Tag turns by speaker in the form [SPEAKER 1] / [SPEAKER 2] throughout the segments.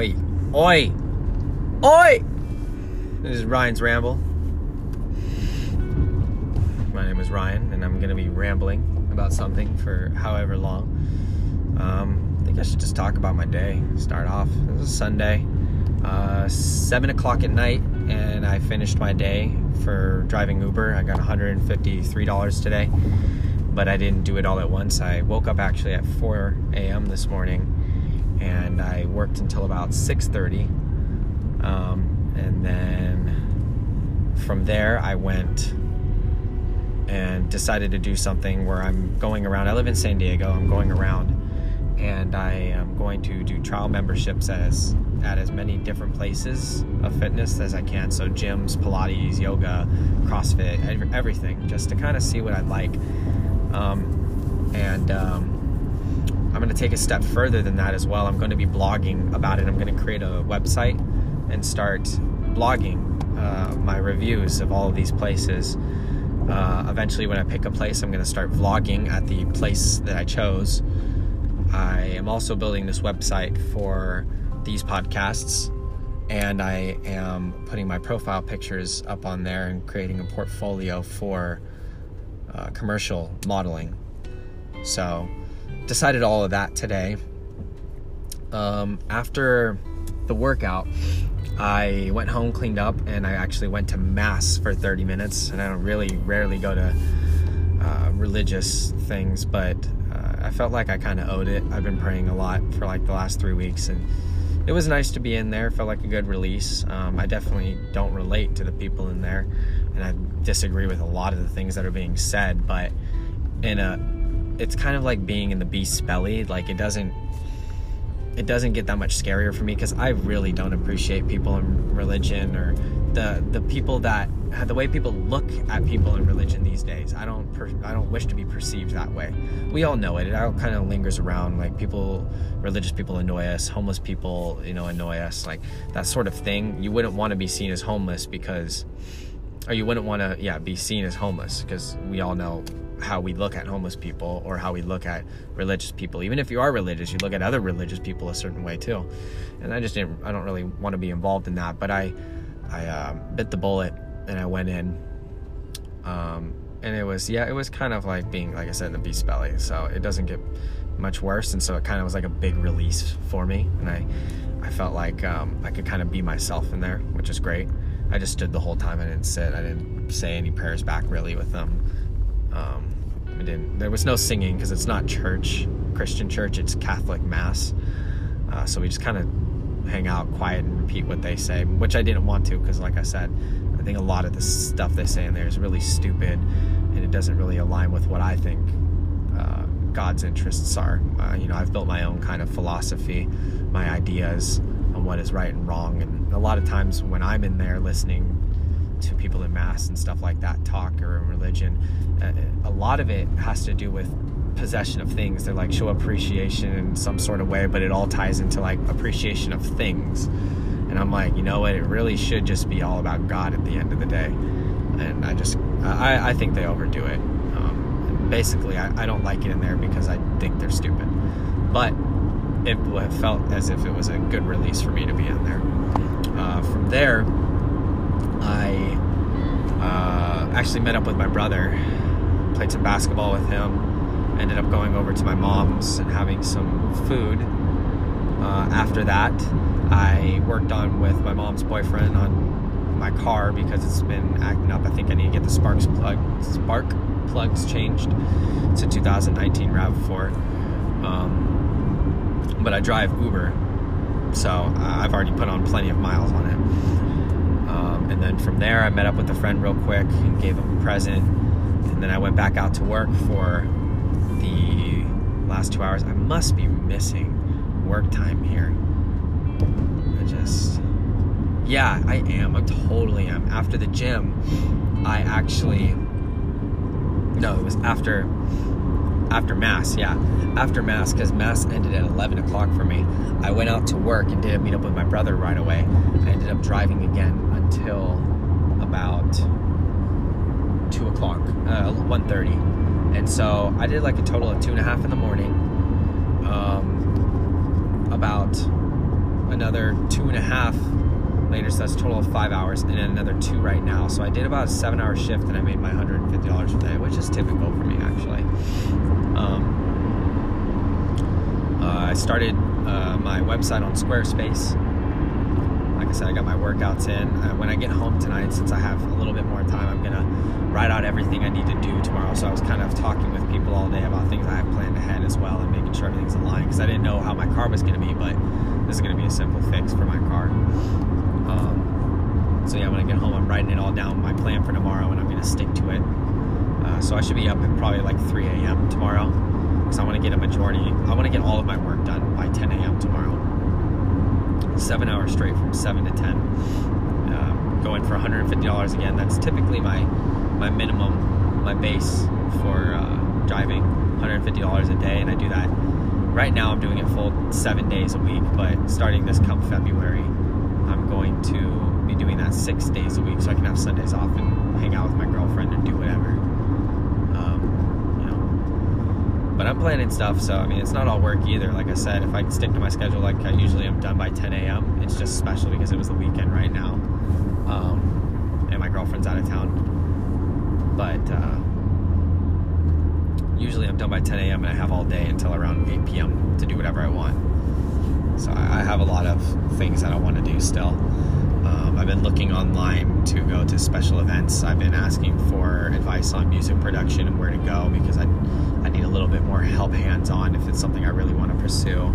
[SPEAKER 1] Oi. Oi. Oi. This is Ryan's Ramble. My name is Ryan, and I'm going to be rambling about something for however long. Um, I think I should just talk about my day. Start off. This is Sunday, uh, 7 o'clock at night, and I finished my day for driving Uber. I got $153 today, but I didn't do it all at once. I woke up actually at 4 a.m. this morning and I worked until about 6:30. Um, and then from there, I went and decided to do something where I'm going around. I live in San Diego. I'm going around, and I am going to do trial memberships as at as many different places of fitness as I can. So gyms, Pilates, yoga, CrossFit, everything, just to kind of see what I'd like. Um, and um, I'm going to take a step further than that as well. I'm going to be blogging about it. I'm going to create a website and start blogging uh, my reviews of all of these places. Uh, eventually, when I pick a place, I'm going to start vlogging at the place that I chose. I am also building this website for these podcasts, and I am putting my profile pictures up on there and creating a portfolio for uh, commercial modeling. So, decided all of that today. Um, after the workout, I went home, cleaned up, and I actually went to mass for 30 minutes. And I don't really rarely go to uh, religious things, but uh, I felt like I kind of owed it. I've been praying a lot for like the last three weeks, and it was nice to be in there. Felt like a good release. Um, I definitely don't relate to the people in there, and I disagree with a lot of the things that are being said, but in a it's kind of like being in the beast's belly. Like it doesn't it doesn't get that much scarier for me because I really don't appreciate people in religion or the the people that the way people look at people in religion these days. I don't per, I don't wish to be perceived that way. We all know it. It all kind of lingers around. Like people, religious people annoy us. Homeless people, you know, annoy us. Like that sort of thing. You wouldn't want to be seen as homeless because, or you wouldn't want to, yeah, be seen as homeless because we all know how we look at homeless people or how we look at religious people. Even if you are religious, you look at other religious people a certain way too. And I just didn't. I don't really want to be involved in that. But I, I uh, bit the bullet and I went in. Um, and it was yeah, it was kind of like being like I said in the beast belly. So it doesn't get much worse, and so it kind of was like a big release for me. And I, I felt like um, I could kind of be myself in there, which is great. I just stood the whole time. I didn't sit. I didn't say any prayers back really with them. Um, I didn't. There was no singing because it's not church, Christian church. It's Catholic mass. Uh, so we just kind of hang out, quiet, and repeat what they say, which I didn't want to because, like I said, I think a lot of the stuff they say in there is really stupid, and it doesn't really align with what I think uh, God's interests are. Uh, you know, I've built my own kind of philosophy, my ideas on what is right and wrong, and a lot of times when I'm in there listening to people in mass and stuff like that talk or in religion, uh, a lot of it has to do with possession of things. They're like show appreciation in some sort of way, but it all ties into like appreciation of things. And I'm like, you know what? It really should just be all about God at the end of the day. And I just, I, I think they overdo it. Um, basically, I, I don't like it in there because I think they're stupid. But it felt as if it was a good release for me to be in there. Uh, from there, I uh, actually met up with my brother, played some basketball with him, ended up going over to my mom's and having some food. Uh, after that, I worked on with my mom's boyfriend on my car because it's been acting up. I think I need to get the sparks plug spark plugs changed. It's a 2019 Rav4, um, but I drive Uber, so I've already put on plenty of miles on it. From there, I met up with a friend real quick and gave him a present. And then I went back out to work for the last two hours. I must be missing work time here. I just, yeah, I am. I totally am. After the gym, I actually, no, it was after after mass yeah after mass because mass ended at 11 o'clock for me i went out to work and did a meet up with my brother right away i ended up driving again until about 2 o'clock uh, 1.30 and so i did like a total of two and a half in the morning um, about another two and a half later, so that's a total of five hours, and then another two right now. So I did about a seven hour shift and I made my $150 a day, which is typical for me actually. Um, uh, I started uh, my website on Squarespace. I said, I got my workouts in. Uh, when I get home tonight, since I have a little bit more time, I'm gonna write out everything I need to do tomorrow. So I was kind of talking with people all day about things I have planned ahead as well, and making sure everything's aligned because I didn't know how my car was gonna be, but this is gonna be a simple fix for my car. Um, so yeah, when I get home, I'm writing it all down, my plan for tomorrow, and I'm gonna stick to it. Uh, so I should be up at probably like 3 a.m. tomorrow because I want to get a majority. I want to get all of my work done by 10 a.m. tomorrow. Seven hours straight from 7 to 10. Uh, going for $150 again. That's typically my my minimum, my base for uh, driving. $150 a day, and I do that. Right now, I'm doing it full seven days a week, but starting this come February, I'm going to be doing that six days a week, so I can have Sundays off and hang out with my girlfriend and do whatever. but I'm planning stuff, so I mean, it's not all work either. Like I said, if I stick to my schedule like I usually am done by 10 a.m., it's just special because it was the weekend right now. Um, and my girlfriend's out of town. But uh, usually I'm done by 10 a.m. and I have all day until around 8 p.m. to do whatever I want. So I have a lot of things that I want to do still. Um, I've been looking online to go to special events. I've been asking for advice on music production and where to go because I I need a little bit more help hands on if it's something I really want to pursue.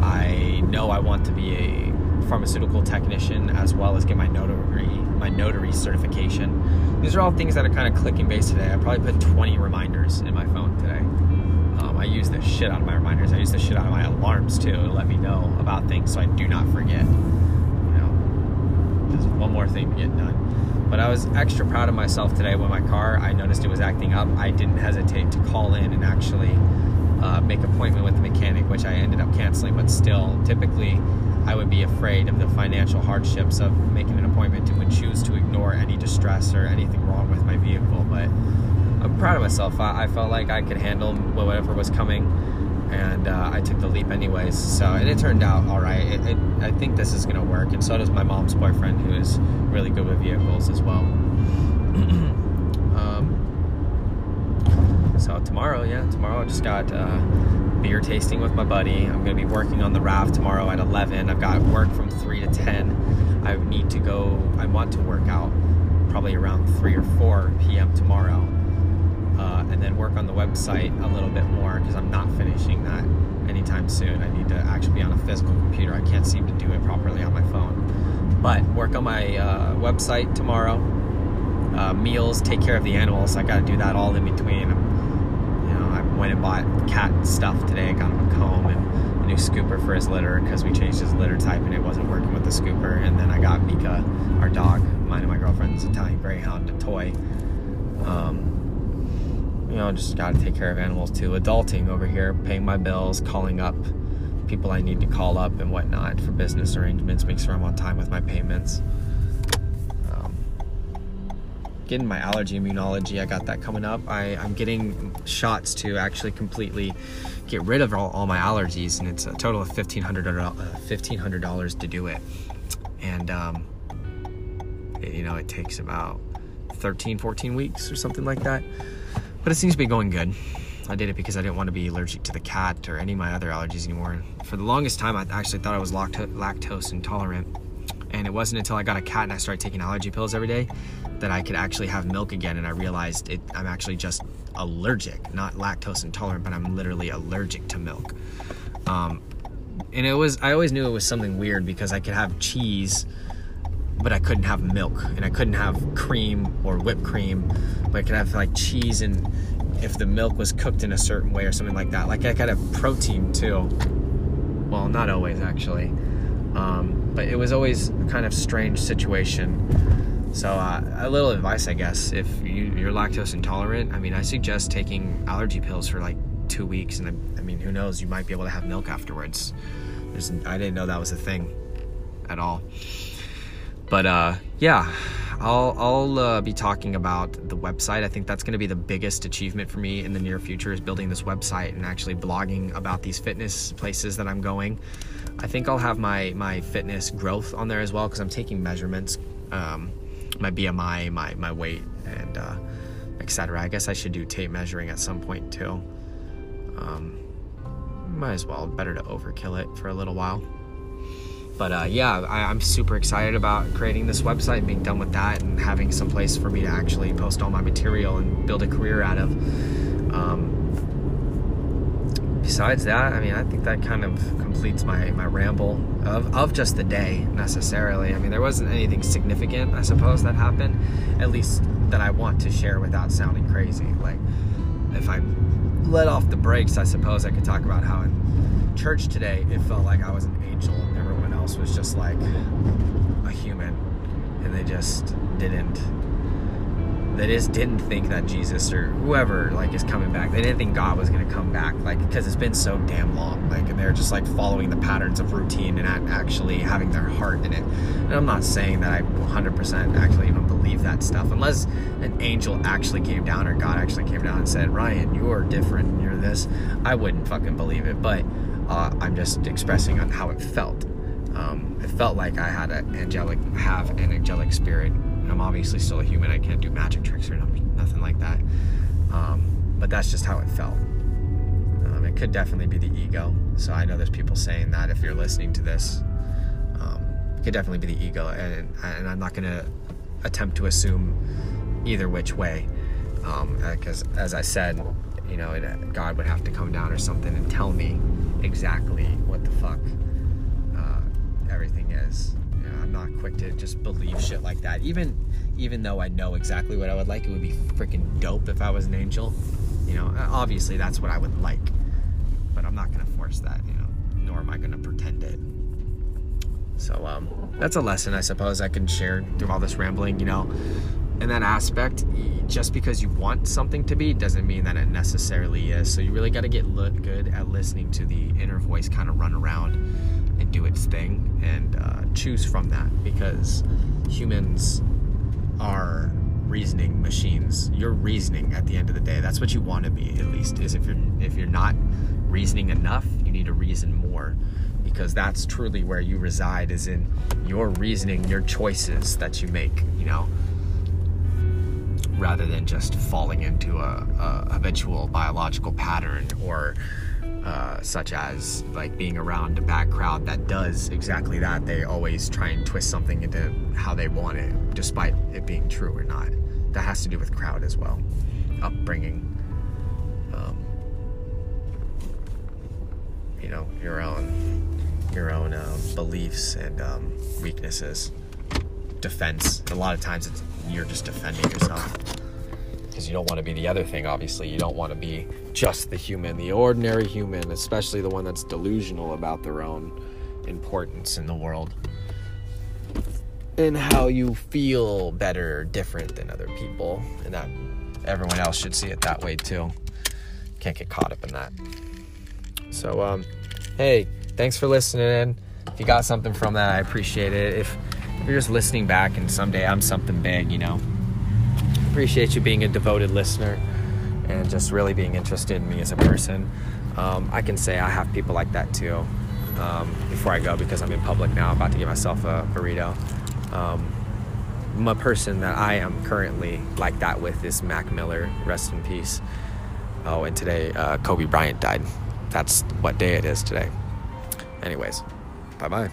[SPEAKER 1] I know I want to be a pharmaceutical technician as well as get my notary my notary certification. These are all things that are kind of clicking base today. I probably put 20 reminders in my phone today. Um, I use the shit out of my reminders. I use the shit out of my alarms too to let me know about things so I do not forget. You know, just one more thing to get done. But I was extra proud of myself today when my car, I noticed it was acting up. I didn't hesitate to call in and actually uh, make appointment with the mechanic, which I ended up canceling. But still, typically, I would be afraid of the financial hardships of making an appointment and would choose to ignore any distress or anything wrong with my vehicle. But I'm proud of myself. I, I felt like I could handle whatever was coming and uh, I took the leap anyways. So, and it turned out all right. It, it, I think this is gonna work, and so does my mom's boyfriend, who is really good with vehicles as well. um, so tomorrow, yeah, tomorrow I just got uh, beer tasting with my buddy. I'm gonna be working on the raft tomorrow at 11. I've got work from three to 10. I need to go. I want to work out probably around three or four p.m. tomorrow uh, and then work on the website a little bit more because I'm not finishing that anytime soon. I need to actually be on a physical computer. I can't seem to do it properly on my phone. But work on my uh, website tomorrow. Uh, meals, take care of the animals. I got to do that all in between. I'm, you know, I went and bought cat stuff today. I got him a comb and a new scooper for his litter because we changed his litter type and it wasn't working with the scooper. And then I got Mika, our dog, mine and my girlfriend's Italian Greyhound, a toy. Um, you know, just got to take care of animals too. Adulting over here, paying my bills, calling up people I need to call up and whatnot for business arrangements, make sure I'm on time with my payments. Um, getting my allergy immunology, I got that coming up. I, I'm getting shots to actually completely get rid of all, all my allergies, and it's a total of $1,500, $1,500 to do it. And, um, it, you know, it takes about 13, 14 weeks or something like that. But it seems to be going good. I did it because I didn't want to be allergic to the cat or any of my other allergies anymore. For the longest time, I actually thought I was lactose intolerant. And it wasn't until I got a cat and I started taking allergy pills every day that I could actually have milk again. And I realized it, I'm actually just allergic, not lactose intolerant, but I'm literally allergic to milk. Um, and it was, I always knew it was something weird because I could have cheese but I couldn't have milk and I couldn't have cream or whipped cream, but I could have like cheese and if the milk was cooked in a certain way or something like that. Like I could have protein too. Well, not always actually, um, but it was always a kind of strange situation. So uh, a little advice, I guess, if you, you're lactose intolerant, I mean, I suggest taking allergy pills for like two weeks, and I, I mean, who knows, you might be able to have milk afterwards. There's, I didn't know that was a thing at all. But uh, yeah, I'll I'll uh, be talking about the website. I think that's going to be the biggest achievement for me in the near future is building this website and actually blogging about these fitness places that I'm going. I think I'll have my my fitness growth on there as well because I'm taking measurements, um, my BMI, my my weight, and uh, etc. I guess I should do tape measuring at some point too. Um, might as well. Better to overkill it for a little while. But uh, yeah, I, am super excited about creating this website, being done with that, and having some place for me to actually post all my material and build a career out of. Um, besides that, I mean, I think that kind of completes my, my ramble of, of just the day necessarily. I mean, there wasn't anything significant, I suppose, that happened, at least that I want to share without sounding crazy. Like, if I let off the brakes, I suppose I could talk about how in church today it felt like I was an angel and else was just like a human and they just didn't they just didn't think that Jesus or whoever like is coming back. They didn't think God was going to come back, like because it's been so damn long. Like and they're just like following the patterns of routine and actually having their heart in it. And I'm not saying that I 100% actually even believe that stuff, unless an angel actually came down or God actually came down and said, "Ryan, you're different. You're this." I wouldn't fucking believe it, but uh, I'm just expressing on how it felt. Um, it felt like I had an angelic, have an angelic spirit I'm obviously still a human. I can't do magic tricks or nothing like that. Um, but that's just how it felt. Um, it could definitely be the ego. So I know there's people saying that if you're listening to this, um, it could definitely be the ego. And, and I'm not going to attempt to assume either which way. Because um, as I said, you know, God would have to come down or something and tell me exactly what the fuck uh, everything is. I'm not quick to just believe shit like that. Even even though I know exactly what I would like, it would be freaking dope if I was an angel. You know, obviously that's what I would like, but I'm not gonna force that. You know, nor am I gonna pretend it. So um, that's a lesson I suppose I can share through all this rambling. You know, in that aspect, just because you want something to be doesn't mean that it necessarily is. So you really got to get good at listening to the inner voice kind of run around and do its thing and uh, choose from that because humans are reasoning machines. You're reasoning at the end of the day. That's what you want to be at least. Is if you're if you're not reasoning enough, you need to reason more because that's truly where you reside is in your reasoning, your choices that you make, you know, rather than just falling into a, a habitual biological pattern or uh, such as like being around a bad crowd that does exactly that. They always try and twist something into how they want it, despite it being true or not. That has to do with crowd as well, upbringing. Um, you know your own your own um, beliefs and um, weaknesses, defense. A lot of times it's you're just defending yourself because you don't want to be the other thing, obviously. You don't want to be just the human, the ordinary human, especially the one that's delusional about their own importance in the world. And how you feel better, different than other people, and that everyone else should see it that way too. Can't get caught up in that. So, um, hey, thanks for listening in. If you got something from that, I appreciate it. If, if you're just listening back and someday I'm something big, you know, appreciate you being a devoted listener and just really being interested in me as a person. Um, I can say I have people like that too. Um, before I go, because I'm in public now, about to get myself a burrito. Um, a person that I am currently like that with is Mac Miller. Rest in peace. Oh, and today uh, Kobe Bryant died. That's what day it is today. Anyways, bye bye.